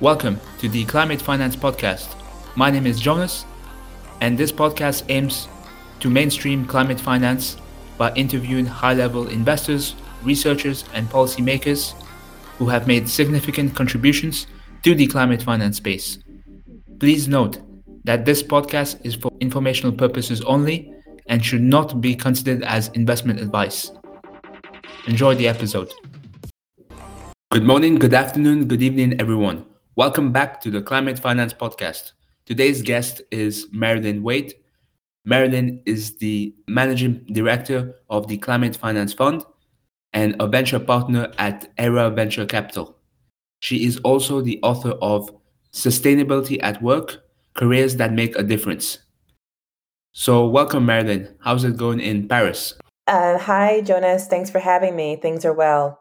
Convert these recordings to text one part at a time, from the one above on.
Welcome to the Climate Finance Podcast. My name is Jonas, and this podcast aims to mainstream climate finance by interviewing high level investors, researchers, and policymakers who have made significant contributions to the climate finance space. Please note that this podcast is for informational purposes only and should not be considered as investment advice. Enjoy the episode. Good morning, good afternoon, good evening, everyone. Welcome back to the Climate Finance Podcast. Today's guest is Marilyn Waite. Marilyn is the managing director of the Climate Finance Fund and a venture partner at Era Venture Capital. She is also the author of Sustainability at Work Careers That Make a Difference. So, welcome, Marilyn. How's it going in Paris? Uh, hi, Jonas. Thanks for having me. Things are well.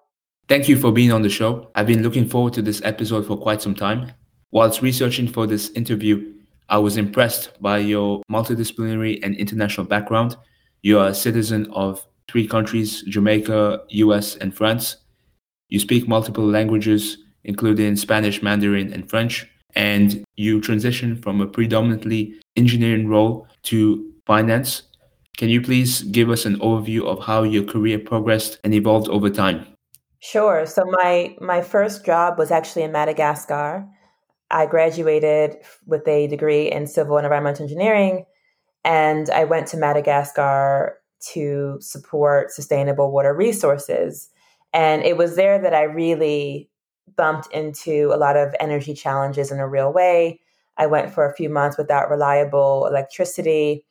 Thank you for being on the show. I've been looking forward to this episode for quite some time. Whilst researching for this interview, I was impressed by your multidisciplinary and international background. You are a citizen of three countries Jamaica, US, and France. You speak multiple languages, including Spanish, Mandarin, and French. And you transition from a predominantly engineering role to finance. Can you please give us an overview of how your career progressed and evolved over time? Sure. So my my first job was actually in Madagascar. I graduated with a degree in civil and environmental engineering, and I went to Madagascar to support sustainable water resources. And it was there that I really bumped into a lot of energy challenges in a real way. I went for a few months without reliable electricity,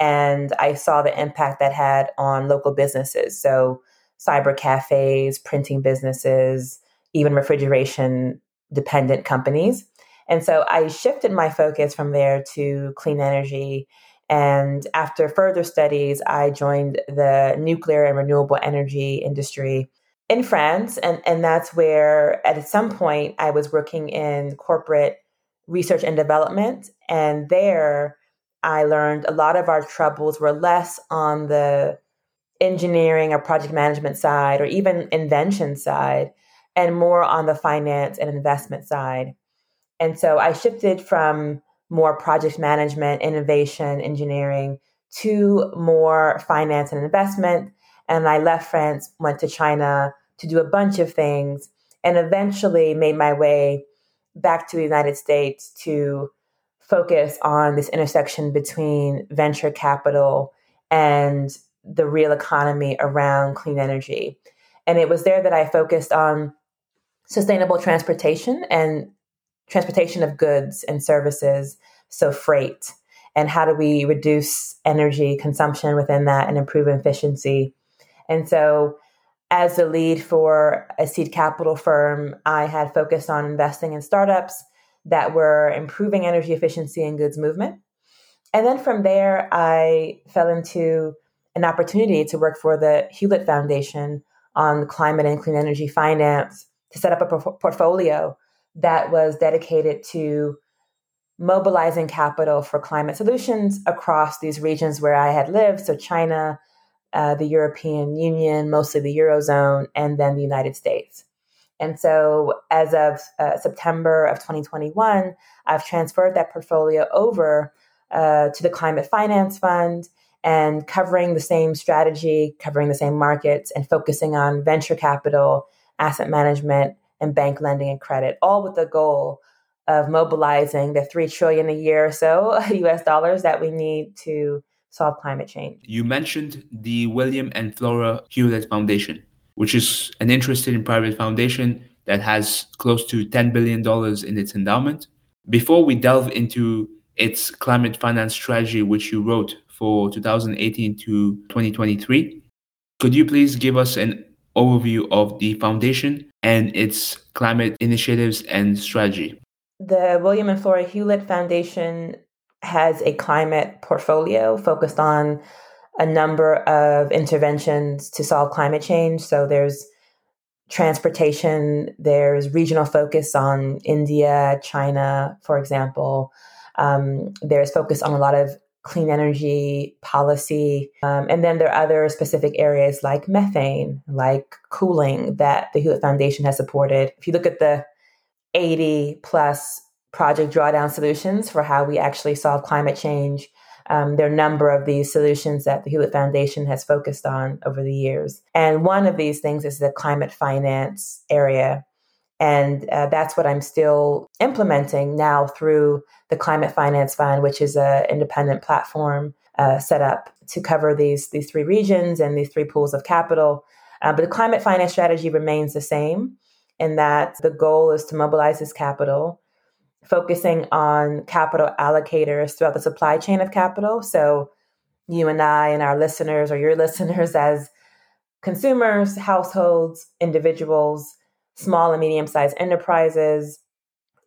and I saw the impact that had on local businesses. So cyber cafes, printing businesses, even refrigeration dependent companies. And so I shifted my focus from there to clean energy. And after further studies, I joined the nuclear and renewable energy industry in France. And, and that's where, at some point, I was working in corporate research and development. And there, I learned a lot of our troubles were less on the engineering or project management side or even invention side and more on the finance and investment side. And so I shifted from more project management, innovation, engineering to more finance and investment. And I left France, went to China to do a bunch of things, and eventually made my way back to the United States to focus on this intersection between venture capital and the real economy around clean energy. And it was there that I focused on sustainable transportation and transportation of goods and services, so freight, and how do we reduce energy consumption within that and improve efficiency. And so, as the lead for a seed capital firm, I had focused on investing in startups that were improving energy efficiency and goods movement. And then from there, I fell into an opportunity to work for the Hewlett Foundation on climate and clean energy finance to set up a portfolio that was dedicated to mobilizing capital for climate solutions across these regions where I had lived. So, China, uh, the European Union, mostly the Eurozone, and then the United States. And so, as of uh, September of 2021, I've transferred that portfolio over uh, to the Climate Finance Fund and covering the same strategy, covering the same markets, and focusing on venture capital, asset management, and bank lending and credit, all with the goal of mobilizing the three trillion a year or so US dollars that we need to solve climate change. You mentioned the William and Flora Hewlett Foundation, which is an interested in private foundation that has close to $10 billion in its endowment. Before we delve into its climate finance strategy, which you wrote for 2018 to 2023. Could you please give us an overview of the foundation and its climate initiatives and strategy? The William and Flora Hewlett Foundation has a climate portfolio focused on a number of interventions to solve climate change. So there's transportation, there's regional focus on India, China, for example. Um, there's focus on a lot of clean energy policy. Um, and then there are other specific areas like methane, like cooling that the Hewlett Foundation has supported. If you look at the 80 plus project drawdown solutions for how we actually solve climate change. Um, there are a number of these solutions that the Hewlett Foundation has focused on over the years. And one of these things is the climate finance area. And uh, that's what I'm still implementing now through the Climate Finance Fund, which is an independent platform uh, set up to cover these, these three regions and these three pools of capital. Uh, but the climate finance strategy remains the same in that the goal is to mobilize this capital, focusing on capital allocators throughout the supply chain of capital. So you and I and our listeners or your listeners as consumers, households, individuals, small and medium sized enterprises,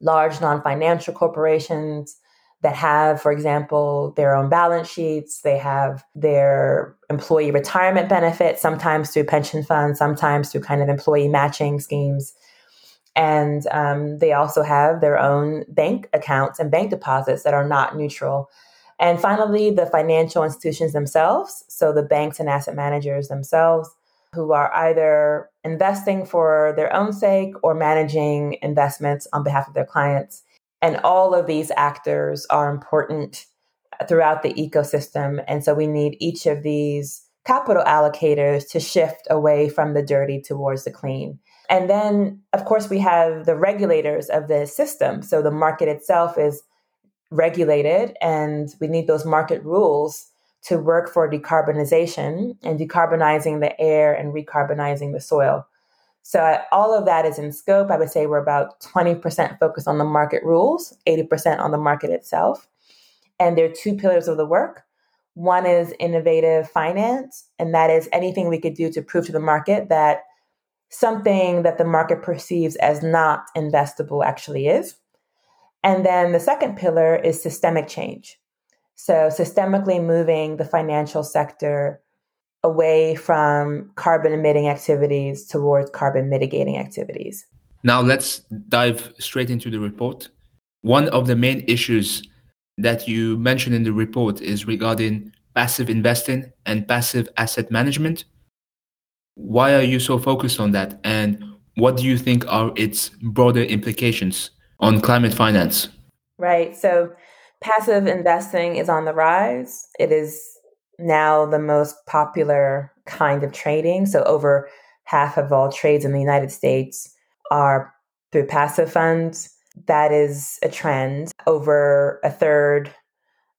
large non financial corporations, that have, for example, their own balance sheets. They have their employee retirement benefits, sometimes through pension funds, sometimes through kind of employee matching schemes. And um, they also have their own bank accounts and bank deposits that are not neutral. And finally, the financial institutions themselves, so the banks and asset managers themselves, who are either investing for their own sake or managing investments on behalf of their clients. And all of these actors are important throughout the ecosystem. And so we need each of these capital allocators to shift away from the dirty towards the clean. And then, of course, we have the regulators of the system. So the market itself is regulated, and we need those market rules to work for decarbonization and decarbonizing the air and recarbonizing the soil. So all of that is in scope. I would say we're about 20% focused on the market rules, 80% on the market itself. And there are two pillars of the work. One is innovative finance, and that is anything we could do to prove to the market that something that the market perceives as not investable actually is. And then the second pillar is systemic change. So, systemically moving the financial sector away from carbon emitting activities towards carbon mitigating activities. Now, let's dive straight into the report. One of the main issues that you mentioned in the report is regarding passive investing and passive asset management. Why are you so focused on that? And what do you think are its broader implications on climate finance? Right. So, passive investing is on the rise. It is now the most popular kind of trading. So, over half of all trades in the United States are through passive funds. That is a trend. Over a third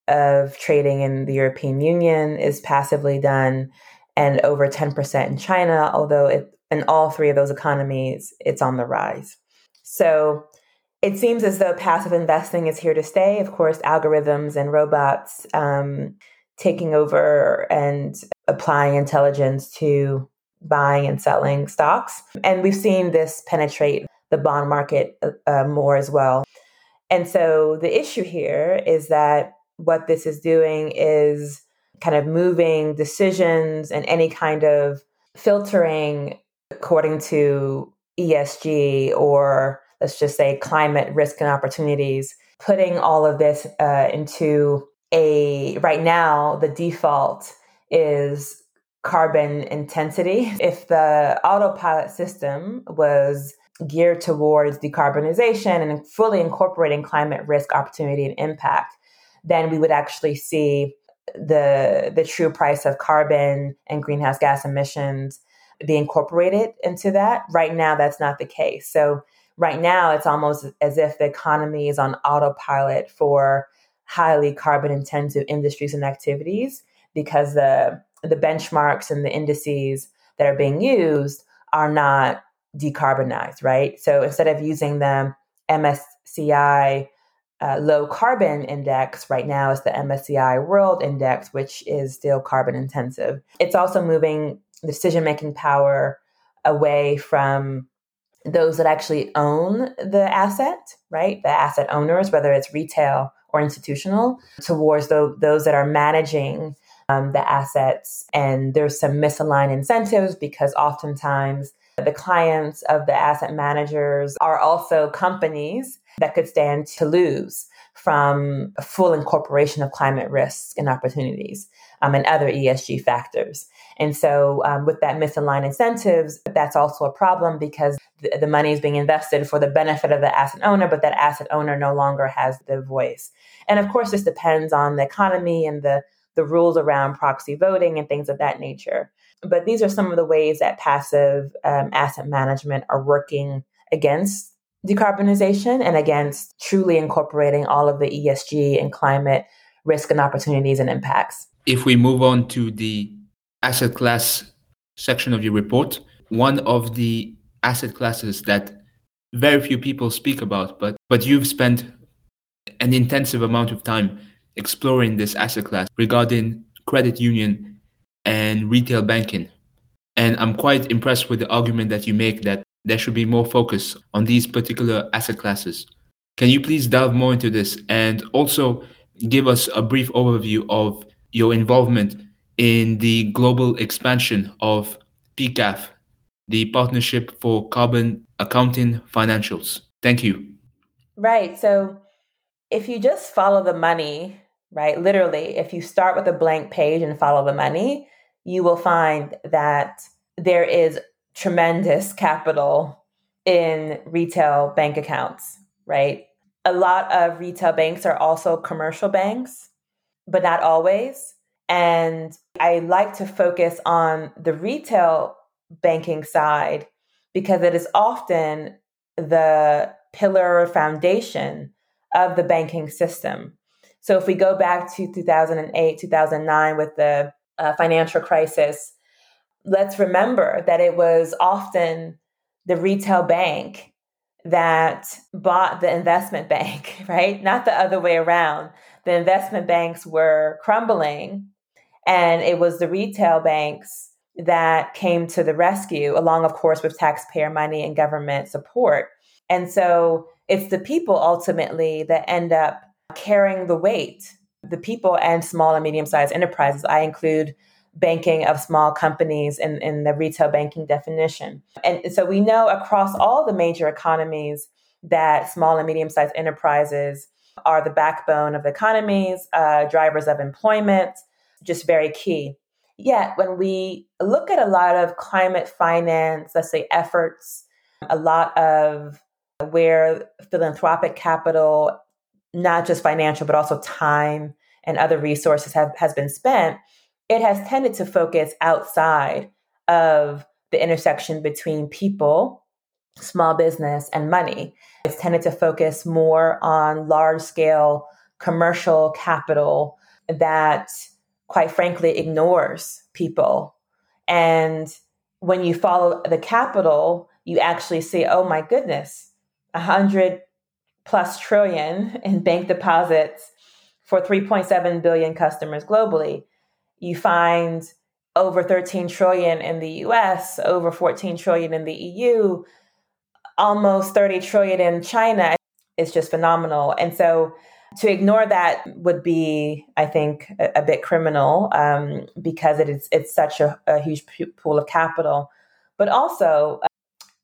of trading in the European Union is passively done, and over 10% in China, although it, in all three of those economies, it's on the rise. So, it seems as though passive investing is here to stay. Of course, algorithms and robots um, taking over and applying intelligence to buying and selling stocks. And we've seen this penetrate the bond market uh, uh, more as well. And so the issue here is that what this is doing is kind of moving decisions and any kind of filtering according to ESG or let's just say climate risk and opportunities, putting all of this uh, into a right now the default is carbon intensity. If the autopilot system was geared towards decarbonization and fully incorporating climate risk, opportunity, and impact, then we would actually see the the true price of carbon and greenhouse gas emissions be incorporated into that. Right now, that's not the case. So right now, it's almost as if the economy is on autopilot for highly carbon intensive industries and activities because the the benchmarks and the indices that are being used are not decarbonized, right? So instead of using the MSCI uh, low carbon index, right now it's the MSCI world index, which is still carbon intensive. It's also moving decision making power away from those that actually own the asset, right? The asset owners, whether it's retail or institutional towards the, those that are managing um, the assets. And there's some misaligned incentives because oftentimes the clients of the asset managers are also companies that could stand to lose from a full incorporation of climate risks and opportunities um, and other ESG factors. And so, um, with that misaligned incentives, that's also a problem because the, the money is being invested for the benefit of the asset owner, but that asset owner no longer has the voice. And of course, this depends on the economy and the the rules around proxy voting and things of that nature. But these are some of the ways that passive um, asset management are working against decarbonization and against truly incorporating all of the ESG and climate risk and opportunities and impacts. If we move on to the asset class section of your report, one of the asset classes that very few people speak about, but, but you've spent an intensive amount of time exploring this asset class regarding credit union and retail banking. And I'm quite impressed with the argument that you make that there should be more focus on these particular asset classes. Can you please delve more into this and also give us a brief overview of your involvement in the global expansion of PCAF, the Partnership for Carbon Accounting Financials? Thank you. Right. So if you just follow the money, right, literally, if you start with a blank page and follow the money, you will find that there is tremendous capital in retail bank accounts, right? A lot of retail banks are also commercial banks, but not always. And I like to focus on the retail banking side because it is often the pillar or foundation of the banking system. So if we go back to 2008, 2009 with the uh, financial crisis, let's remember that it was often the retail bank that bought the investment bank, right? Not the other way around. The investment banks were crumbling, and it was the retail banks that came to the rescue, along, of course, with taxpayer money and government support. And so it's the people ultimately that end up carrying the weight, the people and small and medium sized enterprises. I include banking of small companies in, in the retail banking definition. And so we know across all the major economies that small and medium sized enterprises are the backbone of economies, uh, drivers of employment, just very key. Yet, when we look at a lot of climate finance, let's say efforts, a lot of where philanthropic capital, not just financial, but also time and other resources have, has been spent, it has tended to focus outside of the intersection between people, small business, and money. It's tended to focus more on large scale commercial capital that, quite frankly, ignores people. And when you follow the capital, you actually see, oh my goodness, a hundred plus trillion in bank deposits for 3.7 billion customers globally you find over 13 trillion in the US, over 14 trillion in the EU, almost 30 trillion in China. It's just phenomenal. And so to ignore that would be, I think, a, a bit criminal um, because it is it's such a, a huge pool of capital. But also, uh,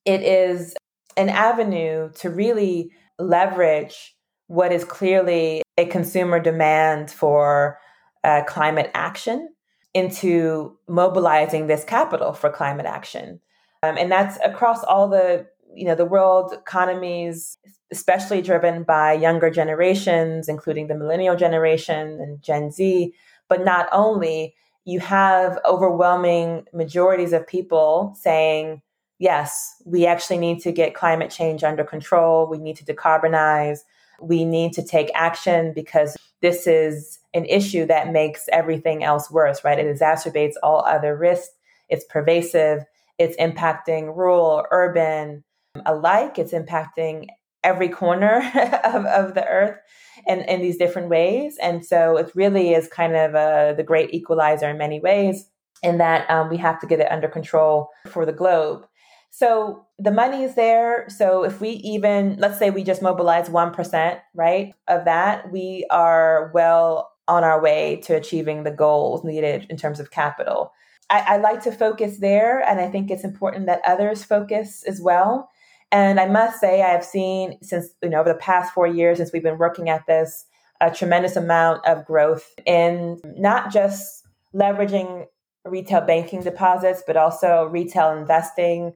it is an avenue to really leverage what is clearly a consumer demand for uh, climate action into mobilizing this capital for climate action. Um, and that's across all the you know the world economies especially driven by younger generations including the millennial generation and gen z. But not only you have overwhelming majorities of people saying yes we actually need to get climate change under control. We need to decarbonize. We need to take action because this is an issue that makes everything else worse, right? It exacerbates all other risks. It's pervasive. It's impacting rural, urban alike. It's impacting every corner of, of the earth in, in these different ways. And so it really is kind of a, the great equalizer in many ways, in that um, we have to get it under control for the globe. So the money is there. So if we even, let's say we just mobilize 1%, right, of that, we are well on our way to achieving the goals needed in terms of capital. I, I like to focus there, and I think it's important that others focus as well. And I must say, I have seen since you know over the past four years since we've been working at this a tremendous amount of growth in not just leveraging retail banking deposits, but also retail investing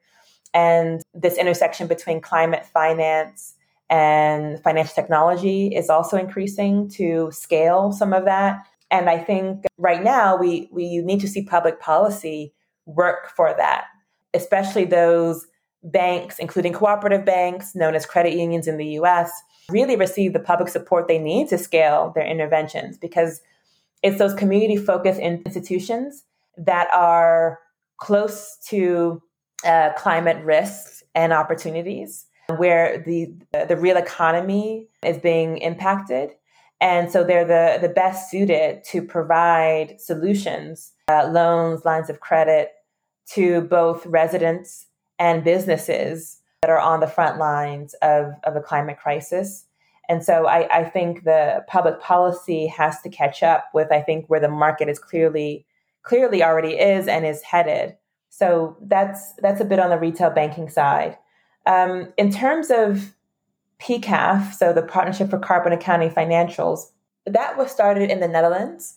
and this intersection between climate finance and financial technology is also increasing to scale some of that. And I think right now we, we need to see public policy work for that, especially those banks, including cooperative banks known as credit unions in the US, really receive the public support they need to scale their interventions because it's those community focused institutions that are close to uh, climate risks and opportunities where the the real economy is being impacted. And so they're the, the best suited to provide solutions uh, loans lines of credit to both residents and businesses that are on the front lines of, of the climate crisis. And so I, I think the public policy has to catch up with i think where the market is clearly clearly already is and is headed. So that's that's a bit on the retail banking side. Um, in terms of PCAF, so the Partnership for Carbon Accounting Financials, that was started in the Netherlands.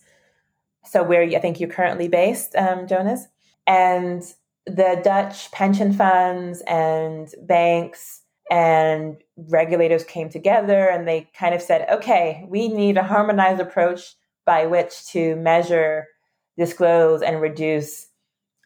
So where I think you're currently based, um, Jonas, and the Dutch pension funds and banks and regulators came together and they kind of said, okay, we need a harmonized approach by which to measure, disclose, and reduce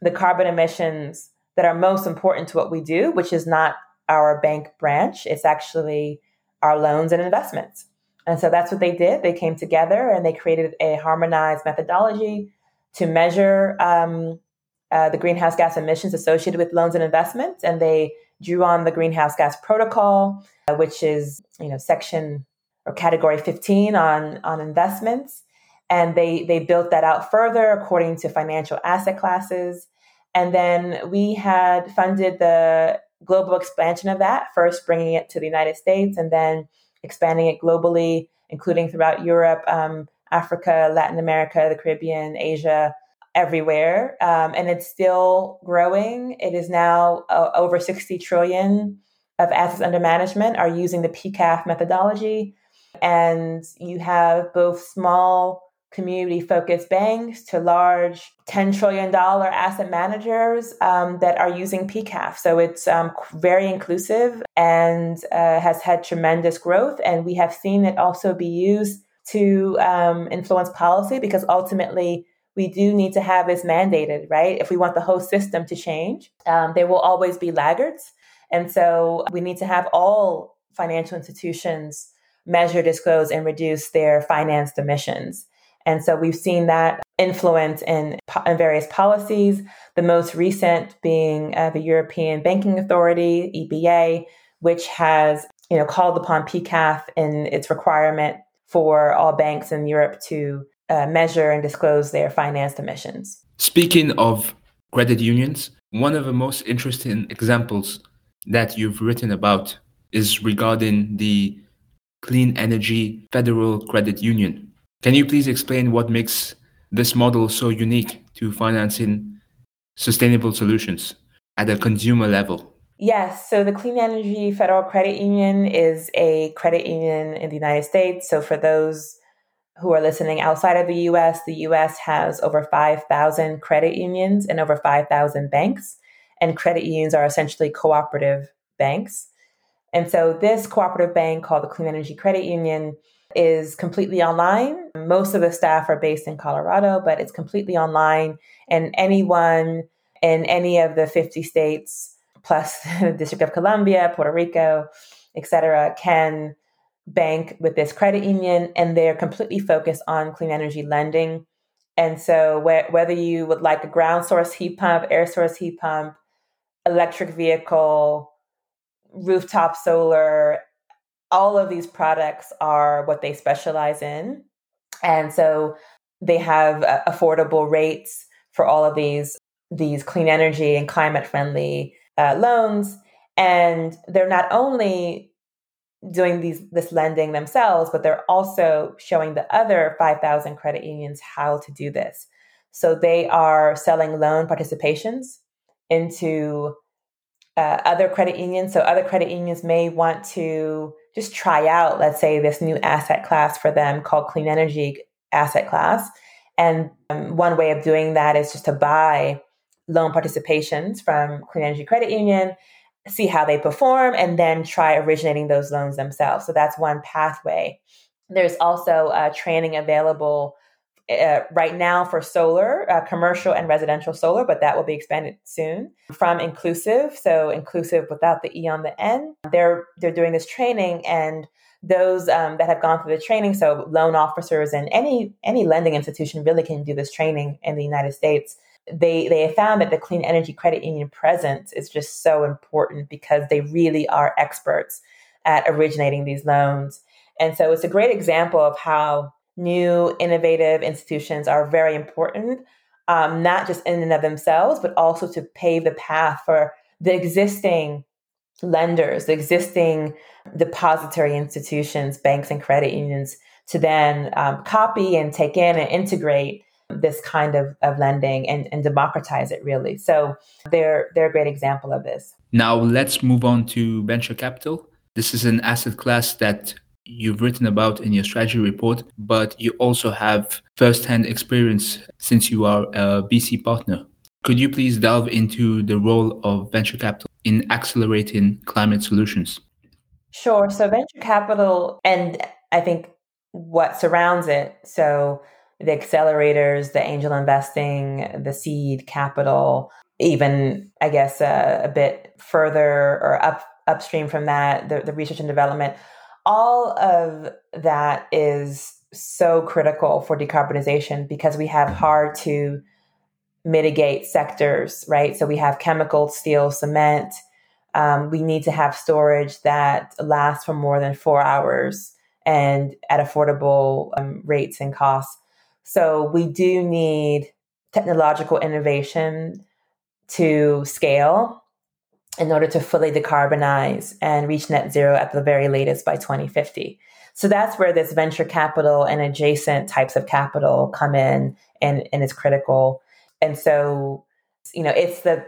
the carbon emissions that are most important to what we do, which is not our bank branch, it's actually our loans and investments. And so that's what they did. They came together and they created a harmonized methodology to measure um, uh, the greenhouse gas emissions associated with loans and investments. And they drew on the greenhouse gas protocol, uh, which is you know section or category 15 on on investments. And they they built that out further according to financial asset classes. And then we had funded the global expansion of that, first bringing it to the United States and then expanding it globally, including throughout Europe, um, Africa, Latin America, the Caribbean, Asia, everywhere. Um, and it's still growing. It is now uh, over 60 trillion of assets under management are using the PCAF methodology. And you have both small community focused banks to large $10 trillion asset managers um, that are using PCAF. So it's um, very inclusive and uh, has had tremendous growth. And we have seen it also be used to um, influence policy because ultimately we do need to have this mandated, right? If we want the whole system to change, um, there will always be laggards. And so we need to have all financial institutions measure, disclose, and reduce their financed emissions. And so we've seen that influence in, in various policies, the most recent being uh, the European Banking Authority, EBA, which has you know, called upon PCAF in its requirement for all banks in Europe to uh, measure and disclose their financed emissions. Speaking of credit unions, one of the most interesting examples that you've written about is regarding the Clean Energy Federal Credit Union. Can you please explain what makes this model so unique to financing sustainable solutions at a consumer level? Yes. So the Clean Energy Federal Credit Union is a credit union in the United States. So for those who are listening outside of the US, the US has over 5,000 credit unions and over 5,000 banks. And credit unions are essentially cooperative banks. And so this cooperative bank called the Clean Energy Credit Union is completely online. Most of the staff are based in Colorado, but it's completely online. And anyone in any of the 50 states, plus the District of Columbia, Puerto Rico, et cetera, can bank with this credit union. And they're completely focused on clean energy lending. And so, wh- whether you would like a ground source heat pump, air source heat pump, electric vehicle, rooftop solar, all of these products are what they specialize in. And so they have uh, affordable rates for all of these these clean energy and climate friendly uh, loans and they're not only doing these this lending themselves but they're also showing the other 5000 credit unions how to do this So they are selling loan participations into uh, other credit unions. So other credit unions may want to just try out, let's say, this new asset class for them called clean energy asset class. And um, one way of doing that is just to buy loan participations from Clean Energy Credit Union, see how they perform, and then try originating those loans themselves. So that's one pathway. There's also uh, training available uh, right now for solar, uh, commercial and residential solar, but that will be expanded soon. From Inclusiv, so Inclusiv without the E on the N, they're they're doing this training, and those um, that have gone through the training, so loan officers and any any lending institution really can do this training in the United States. They they have found that the Clean Energy Credit Union presence is just so important because they really are experts at originating these loans. And so it's a great example of how new innovative institutions are very important, um, not just in and of themselves, but also to pave the path for the existing lenders, the existing depository institutions, banks and credit unions to then um, copy and take in and integrate this kind of, of lending and, and democratize it really. So they're they're a great example of this. Now let's move on to venture capital. This is an asset class that you've written about in your strategy report, but you also have first-hand experience since you are a VC partner. Could you please delve into the role of venture capital in accelerating climate solutions? Sure. So, venture capital, and I think what surrounds it, so the accelerators, the angel investing, the seed capital, even I guess uh, a bit further or up upstream from that, the, the research and development all of that is so critical for decarbonization because we have hard to mitigate sectors, right? So we have chemical, steel, cement. Um, we need to have storage that lasts for more than four hours and at affordable um, rates and costs. So we do need technological innovation to scale in order to fully decarbonize and reach net zero at the very latest by 2050. So that's where this venture capital and adjacent types of capital come in and, and is critical. And so, you know, it's the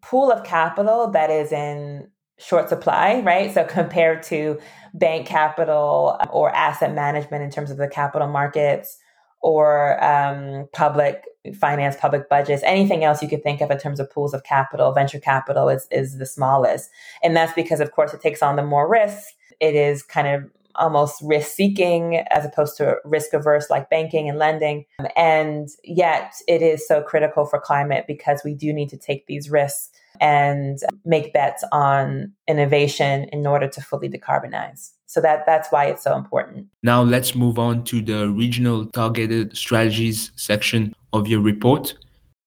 pool of capital that is in short supply, right? So compared to bank capital or asset management in terms of the capital markets or um, public finance, public budgets, anything else you could think of in terms of pools of capital, venture capital is, is the smallest. And that's because, of course, it takes on the more risk. It is kind of almost risk seeking as opposed to risk averse like banking and lending. And yet it is so critical for climate because we do need to take these risks and make bets on innovation in order to fully decarbonize. So that that's why it's so important. Now let's move on to the regional targeted strategies section of your report.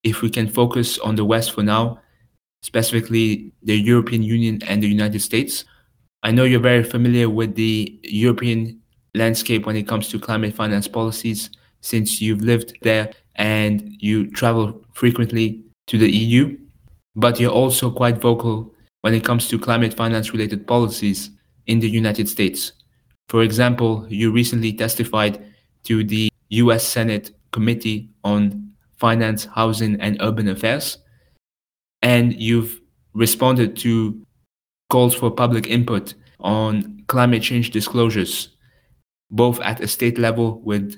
If we can focus on the West for now, specifically the European Union and the United States. I know you're very familiar with the European landscape when it comes to climate finance policies since you've lived there and you travel frequently to the EU but you're also quite vocal when it comes to climate finance related policies in the United States. For example, you recently testified to the US Senate Committee on Finance, Housing, and Urban Affairs, and you've responded to calls for public input on climate change disclosures, both at a state level with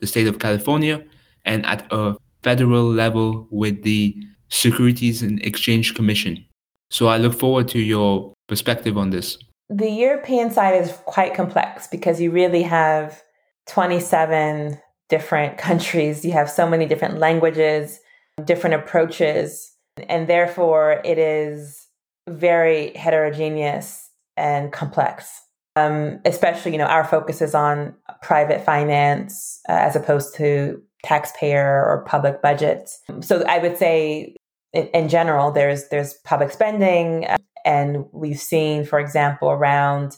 the state of California and at a federal level with the Securities and Exchange Commission. So I look forward to your perspective on this. The European side is quite complex because you really have 27 different countries. You have so many different languages, different approaches, and therefore it is very heterogeneous and complex. Um, especially, you know, our focus is on private finance uh, as opposed to taxpayer or public budgets. So I would say in, general, there's there's public spending, uh, and we've seen, for example, around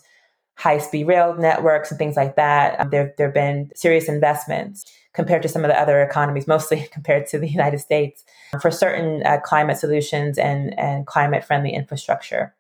high speed rail networks and things like that. Um, there there have been serious investments compared to some of the other economies, mostly compared to the United States, for certain uh, climate solutions and and climate friendly infrastructure.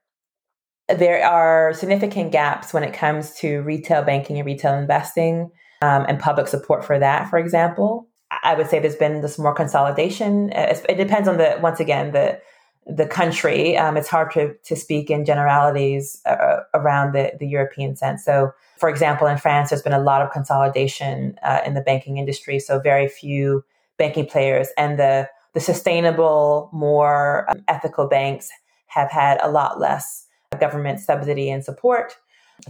There are significant gaps when it comes to retail banking and retail investing um, and public support for that, for example. I would say there's been this more consolidation. It depends on the once again the the country. Um, it's hard to to speak in generalities uh, around the the European sense. So, for example, in France, there's been a lot of consolidation uh, in the banking industry. So, very few banking players, and the the sustainable, more um, ethical banks have had a lot less government subsidy and support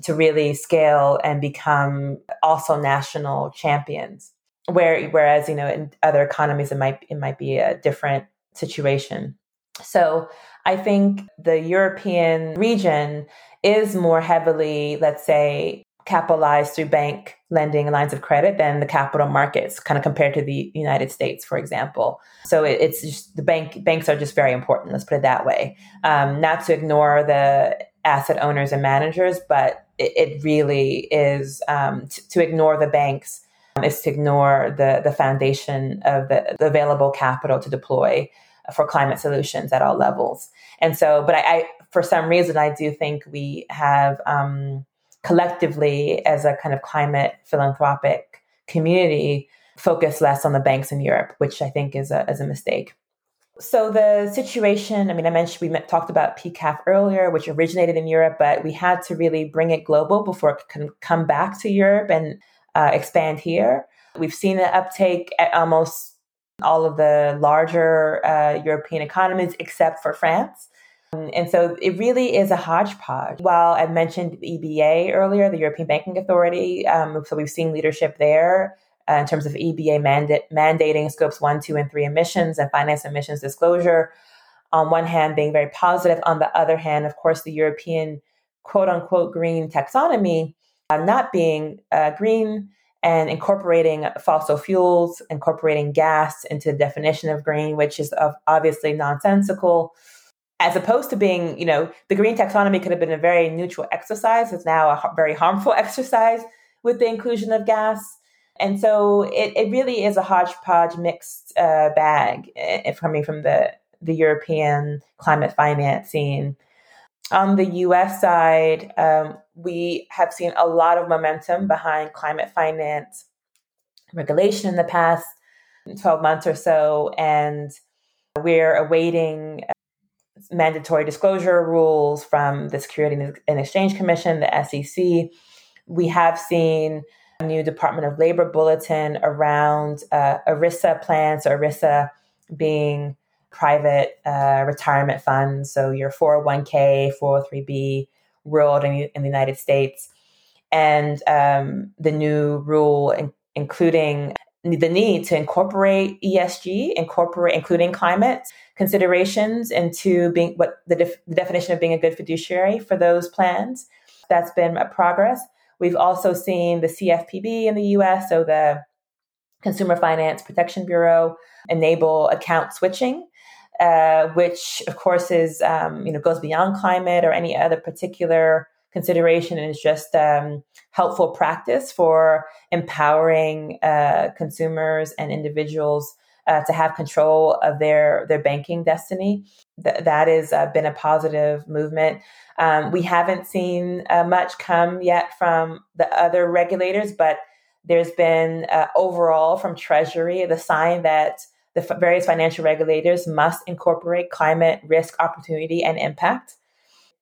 to really scale and become also national champions. Where, whereas you know in other economies it might it might be a different situation. So I think the European region is more heavily, let's say, capitalized through bank lending and lines of credit than the capital markets, kind of compared to the United States, for example. So it, it's just the bank banks are just very important. Let's put it that way. Um, not to ignore the asset owners and managers, but it, it really is um, t- to ignore the banks is to ignore the the foundation of the, the, available capital to deploy for climate solutions at all levels. And so, but I, I for some reason, I do think we have um, collectively, as a kind of climate philanthropic community, focus less on the banks in Europe, which I think is a is a mistake. So the situation, I mean, I mentioned we met, talked about PCAF earlier, which originated in Europe, but we had to really bring it global before it can come back to Europe and uh, expand here. We've seen an uptake at almost all of the larger uh, European economies, except for France. And so it really is a hodgepodge. While I mentioned EBA earlier, the European Banking Authority, um, so we've seen leadership there uh, in terms of EBA mandate, mandating scopes one, two, and three emissions and finance emissions disclosure. On one hand, being very positive. On the other hand, of course, the European quote unquote green taxonomy not being uh, green and incorporating fossil fuels, incorporating gas into the definition of green, which is obviously nonsensical. As opposed to being, you know, the green taxonomy could have been a very neutral exercise. It's now a very harmful exercise with the inclusion of gas. And so it, it really is a hodgepodge mixed uh, bag if coming from the, the European climate finance scene. On the US side, um, we have seen a lot of momentum behind climate finance regulation in the past 12 months or so. And we're awaiting uh, mandatory disclosure rules from the Security and Exchange Commission, the SEC. We have seen a new Department of Labor bulletin around uh, ERISA plans, ERISA being private uh, retirement funds, so your 401k, 403b world in, in the United States, and um, the new rule in, including the need to incorporate ESG, incorporate including climate considerations into being what the, def, the definition of being a good fiduciary for those plans. That's been a progress. We've also seen the CFPB in the US, so the Consumer Finance Protection Bureau, enable account switching, uh, which of course is um, you know goes beyond climate or any other particular consideration and is just um, helpful practice for empowering uh, consumers and individuals uh, to have control of their their banking destiny. Th- that has uh, been a positive movement. Um, we haven't seen uh, much come yet from the other regulators, but there's been uh, overall from Treasury the sign that the f- various financial regulators must incorporate climate risk, opportunity, and impact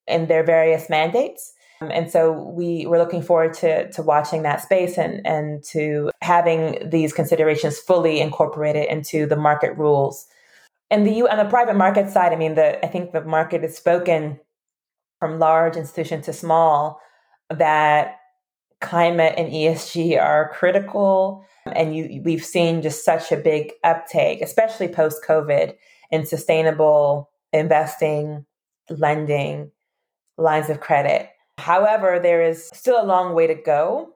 in their various mandates. Um, and so we we're looking forward to to watching that space and and to having these considerations fully incorporated into the market rules. And the U on the private market side, I mean, the I think the market has spoken from large institution to small that climate and ESG are critical. And you, we've seen just such a big uptake, especially post COVID, in sustainable investing, lending, lines of credit. However, there is still a long way to go,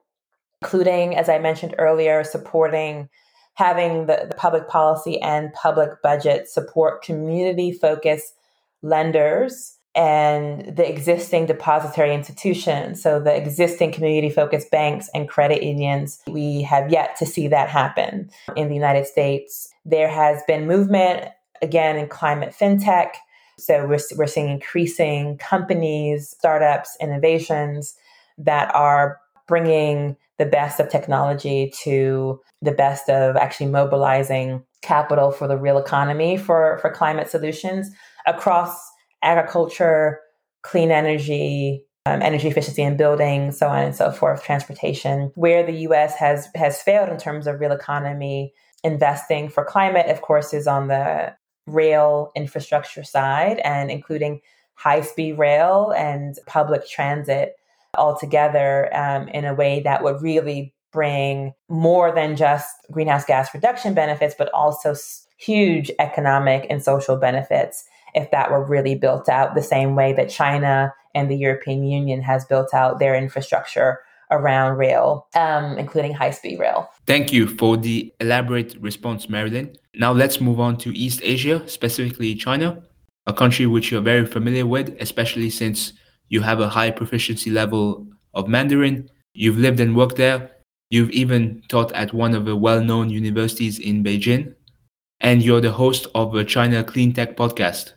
including, as I mentioned earlier, supporting having the, the public policy and public budget support community focused lenders and the existing depository institutions, so the existing community focused banks and credit unions, we have yet to see that happen in the United States. There has been movement again in climate fintech. So we're, we're seeing increasing companies, startups, innovations that are bringing the best of technology to the best of actually mobilizing capital for the real economy for, for climate solutions across agriculture, clean energy, um, energy efficiency in buildings, so on and so forth, transportation. Where the U.S. has has failed in terms of real economy investing for climate, of course, is on the rail infrastructure side and including high speed rail and public transit altogether um, in a way that would really bring more than just greenhouse gas reduction benefits, but also huge economic and social benefits if that were really built out the same way that China and the European Union has built out their infrastructure around rail, um, including high speed rail. Thank you for the elaborate response, Marilyn. Now let's move on to East Asia, specifically China, a country which you're very familiar with, especially since you have a high proficiency level of Mandarin. You've lived and worked there. You've even taught at one of the well known universities in Beijing. And you're the host of a China Clean Tech podcast.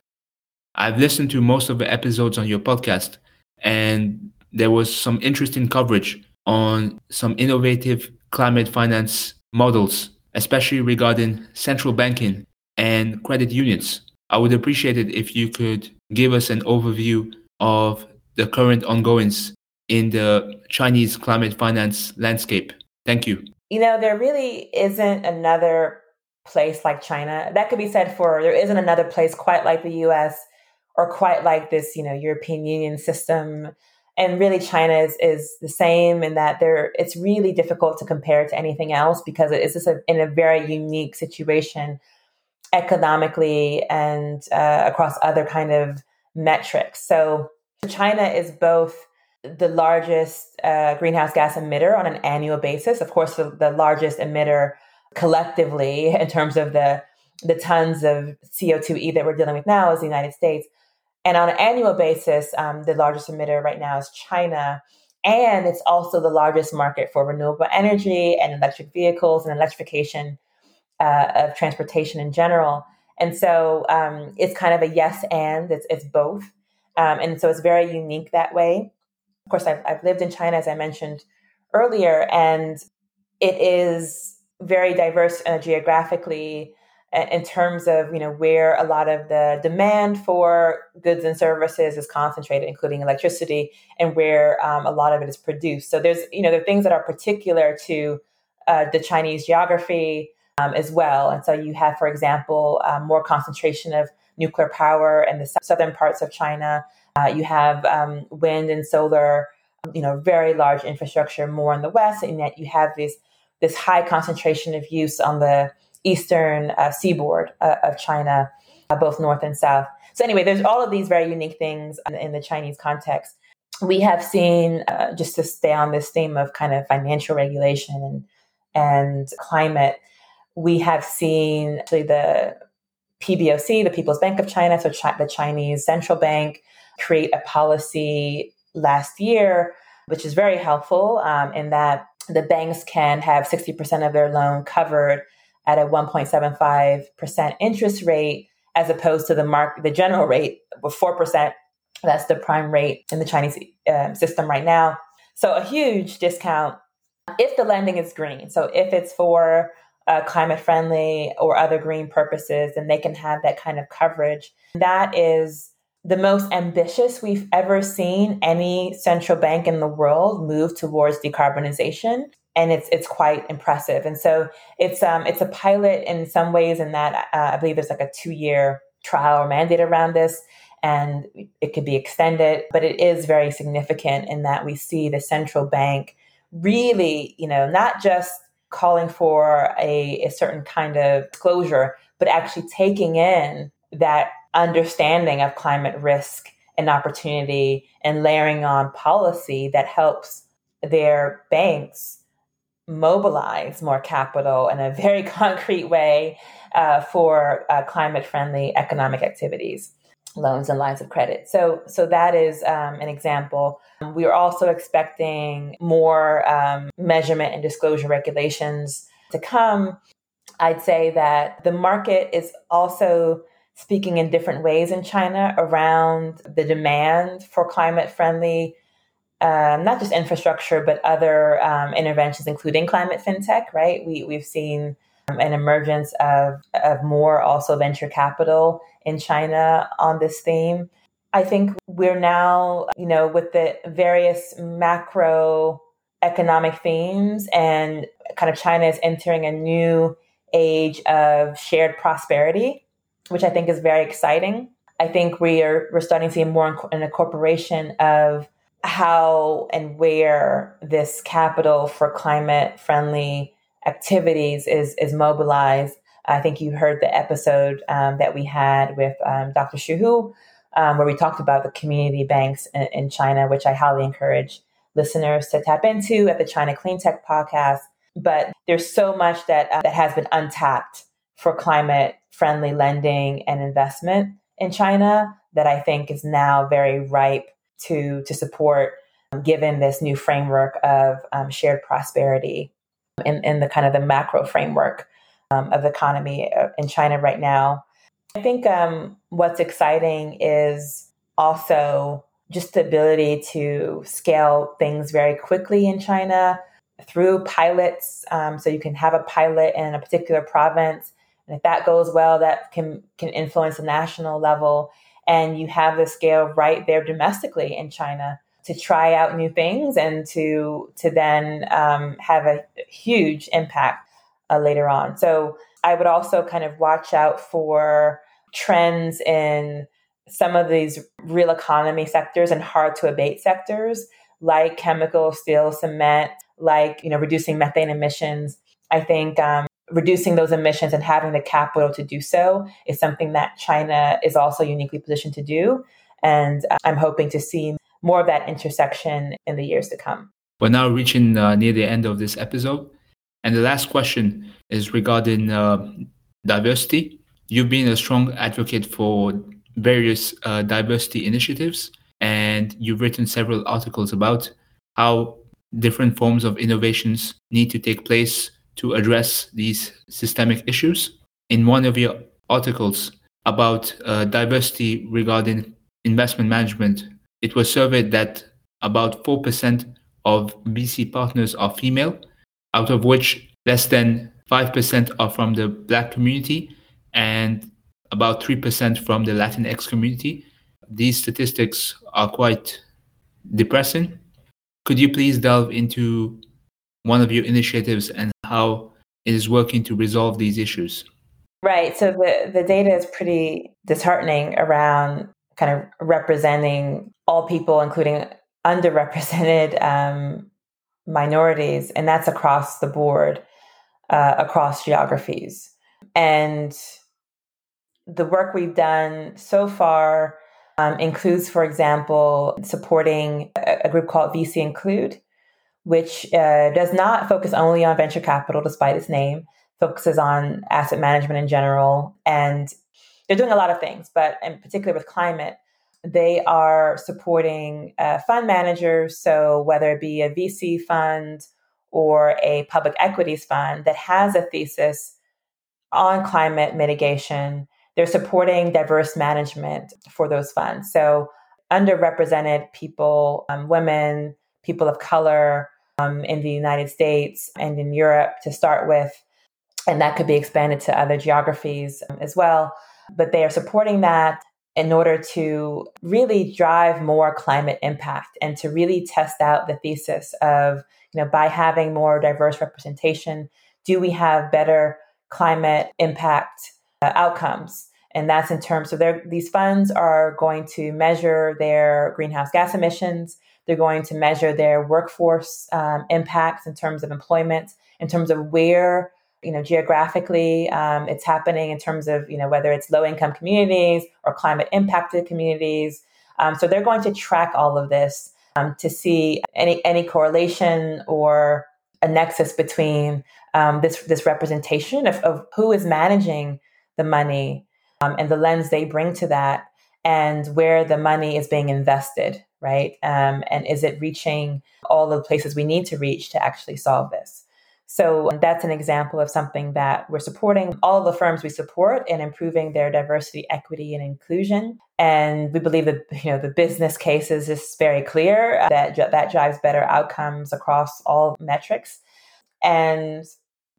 I've listened to most of the episodes on your podcast, and there was some interesting coverage on some innovative climate finance models, especially regarding central banking and credit unions. I would appreciate it if you could give us an overview of the current ongoings in the Chinese climate finance landscape. Thank you. You know, there really isn't another place like China. That could be said for there isn't another place quite like the US or quite like this, you know, European Union system. And really China is, is the same in that there it's really difficult to compare to anything else because it is just a, in a very unique situation economically and uh, across other kind of metrics. So China is both the largest uh, greenhouse gas emitter on an annual basis. Of course, the, the largest emitter collectively in terms of the the tons of CO2e that we're dealing with now is the United States. And on an annual basis, um, the largest emitter right now is China. And it's also the largest market for renewable energy and electric vehicles and electrification uh, of transportation in general. And so um, it's kind of a yes and, it's, it's both. Um, and so it's very unique that way. Of course, I've, I've lived in China, as I mentioned earlier, and it is very diverse uh, geographically in terms of you know where a lot of the demand for goods and services is concentrated, including electricity, and where um, a lot of it is produced. So there's you know there are things that are particular to uh, the Chinese geography um, as well, and so you have, for example, um, more concentration of nuclear power in the southern parts of China. Uh, you have um, wind and solar, you know, very large infrastructure more in the west, and yet you have this this high concentration of use on the eastern uh, seaboard uh, of China, uh, both north and south. So anyway, there's all of these very unique things in, in the Chinese context. We have seen, uh, just to stay on this theme of kind of financial regulation and and climate, we have seen actually the PBOC, the People's Bank of China, so Chi- the Chinese central bank, create a policy last year, which is very helpful um, in that the banks can have 60% of their loan covered at a 1.75% interest rate as opposed to the mark the general rate of 4% that's the prime rate in the chinese uh, system right now. So a huge discount if the lending is green. So if it's for uh, climate friendly or other green purposes then they can have that kind of coverage. That is the most ambitious we've ever seen any central bank in the world move towards decarbonization and it's it's quite impressive. And so it's um it's a pilot in some ways in that uh, I believe there's like a two year trial or mandate around this, and it could be extended. But it is very significant in that we see the central bank really, you know, not just calling for a, a certain kind of disclosure, but actually taking in that understanding of climate risk and opportunity and layering on policy that helps their banks mobilize more capital in a very concrete way uh, for uh, climate friendly economic activities loans and lines of credit. So so that is um, an example. We are also expecting more um, measurement and disclosure regulations to come. I'd say that the market is also speaking in different ways in china around the demand for climate friendly um, not just infrastructure, but other um, interventions, including climate fintech, right? We, we've seen um, an emergence of, of more also venture capital in China on this theme. I think we're now, you know, with the various macro economic themes and kind of China is entering a new age of shared prosperity, which I think is very exciting. I think we are we're starting to see more an incorporation of how and where this capital for climate friendly activities is is mobilized. I think you heard the episode um, that we had with um, Dr. Xu Hu, um, where we talked about the community banks in, in, China, which I highly encourage listeners to tap into at the China Clean Tech podcast. But there's so much that uh, that has been untapped for climate friendly lending and investment in China that I think is now very ripe to to support, um, given this new framework of um, shared prosperity in, in the kind of the macro framework um, of the economy uh, in China right now. I think um, what's exciting is also just the ability to scale things very quickly in China through pilots. Um, so you can have a pilot in a particular province, and if that goes well, that can can influence the national level and you have the scale right there domestically in China to try out new things and to to then um, have a huge impact uh, later on. So I would also kind of watch out for trends in some of these real economy sectors and hard to abate sectors like chemical, steel, cement, like you know reducing methane emissions. I think um, reducing those emissions and having the capital to do so is something that China is also uniquely positioned to do. And uh, I'm hoping to see more of that intersection in the years to come. We're now reaching uh, near the end of this episode. And the last question is regarding uh, diversity. You've been a strong advocate for various uh, diversity initiatives, and you've written several articles about how different forms of innovations need to take place to address these systemic issues. In one of your articles about uh, diversity regarding investment management, it was surveyed that about 4% of VC partners are female, out of which less than 5% are from the Black community and about 3% from the Latinx community. These statistics are quite depressing. Could you please delve into one of your initiatives and how it is working to resolve these issues. Right. So the, the data is pretty disheartening around kind of representing all people, including underrepresented um, minorities, and that's across the board, uh, across geographies. And the work we've done so far um, includes, for example, supporting a, a group called VC Include, which uh, does not focus only on venture capital, despite its name, focuses on asset management in general. And they're doing a lot of things, but in particular with climate, they are supporting uh, fund managers. So whether it be a VC fund or a public equities fund that has a thesis on climate mitigation, they're supporting diverse management for those funds. So underrepresented people, um, women, people of color, um, in the United States and in Europe to start with. And that could be expanded to other geographies um, as well. But they are supporting that in order to really drive more climate impact and to really test out the thesis of, you know, by having more diverse representation, do we have better climate impact uh, outcomes? And that's in terms of their, these funds are going to measure their greenhouse gas emissions. They're going to measure their workforce um, impacts in terms of employment, in terms of where you know geographically um, it's happening in terms of you know whether it's low income communities or climate impacted communities. Um, so they're going to track all of this um, to see any any correlation or a nexus between um, this this representation of, of who is managing the money um, and the lens they bring to that and where the money is being invested right? Um, and is it reaching all the places we need to reach to actually solve this? So that's an example of something that we're supporting all the firms we support in improving their diversity, equity, and inclusion. And we believe that you know the business case is just very clear that that drives better outcomes across all metrics. And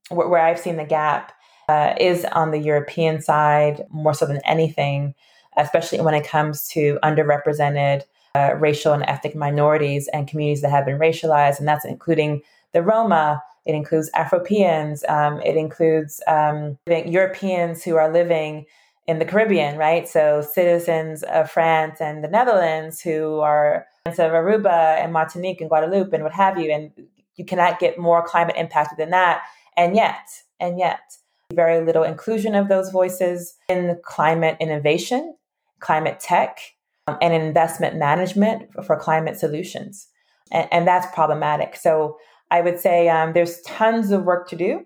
where I've seen the gap uh, is on the European side more so than anything, especially when it comes to underrepresented uh, racial and ethnic minorities and communities that have been racialized, and that's including the Roma it includes Afropeans. Um, it includes um, Europeans who are living in the Caribbean, right? So citizens of France and the Netherlands who are of Aruba and Martinique and Guadeloupe and what have you. And you cannot get more climate impacted than that. And yet, and yet, very little inclusion of those voices in climate innovation, climate tech, and investment management for climate solutions. And, and that's problematic. So I would say um, there's tons of work to do.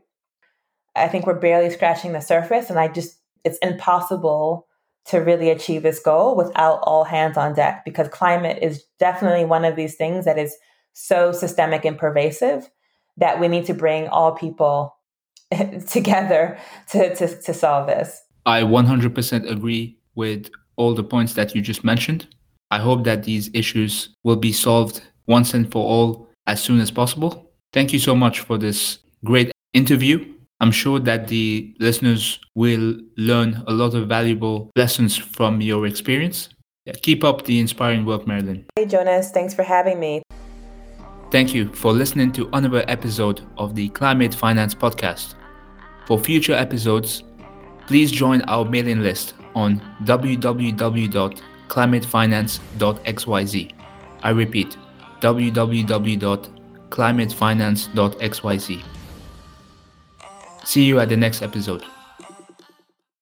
I think we're barely scratching the surface, and I just, it's impossible to really achieve this goal without all hands on deck because climate is definitely one of these things that is so systemic and pervasive that we need to bring all people together to, to, to solve this. I 100% agree with all the points that you just mentioned. I hope that these issues will be solved once and for all as soon as possible. Thank you so much for this great interview. I'm sure that the listeners will learn a lot of valuable lessons from your experience. Yeah, keep up the inspiring work, Marilyn. Hey, Jonas. Thanks for having me. Thank you for listening to another episode of the Climate Finance Podcast. For future episodes, please join our mailing list on www.climatefinance.xyz. I repeat, www.climatefinance.xyz. See you at the next episode.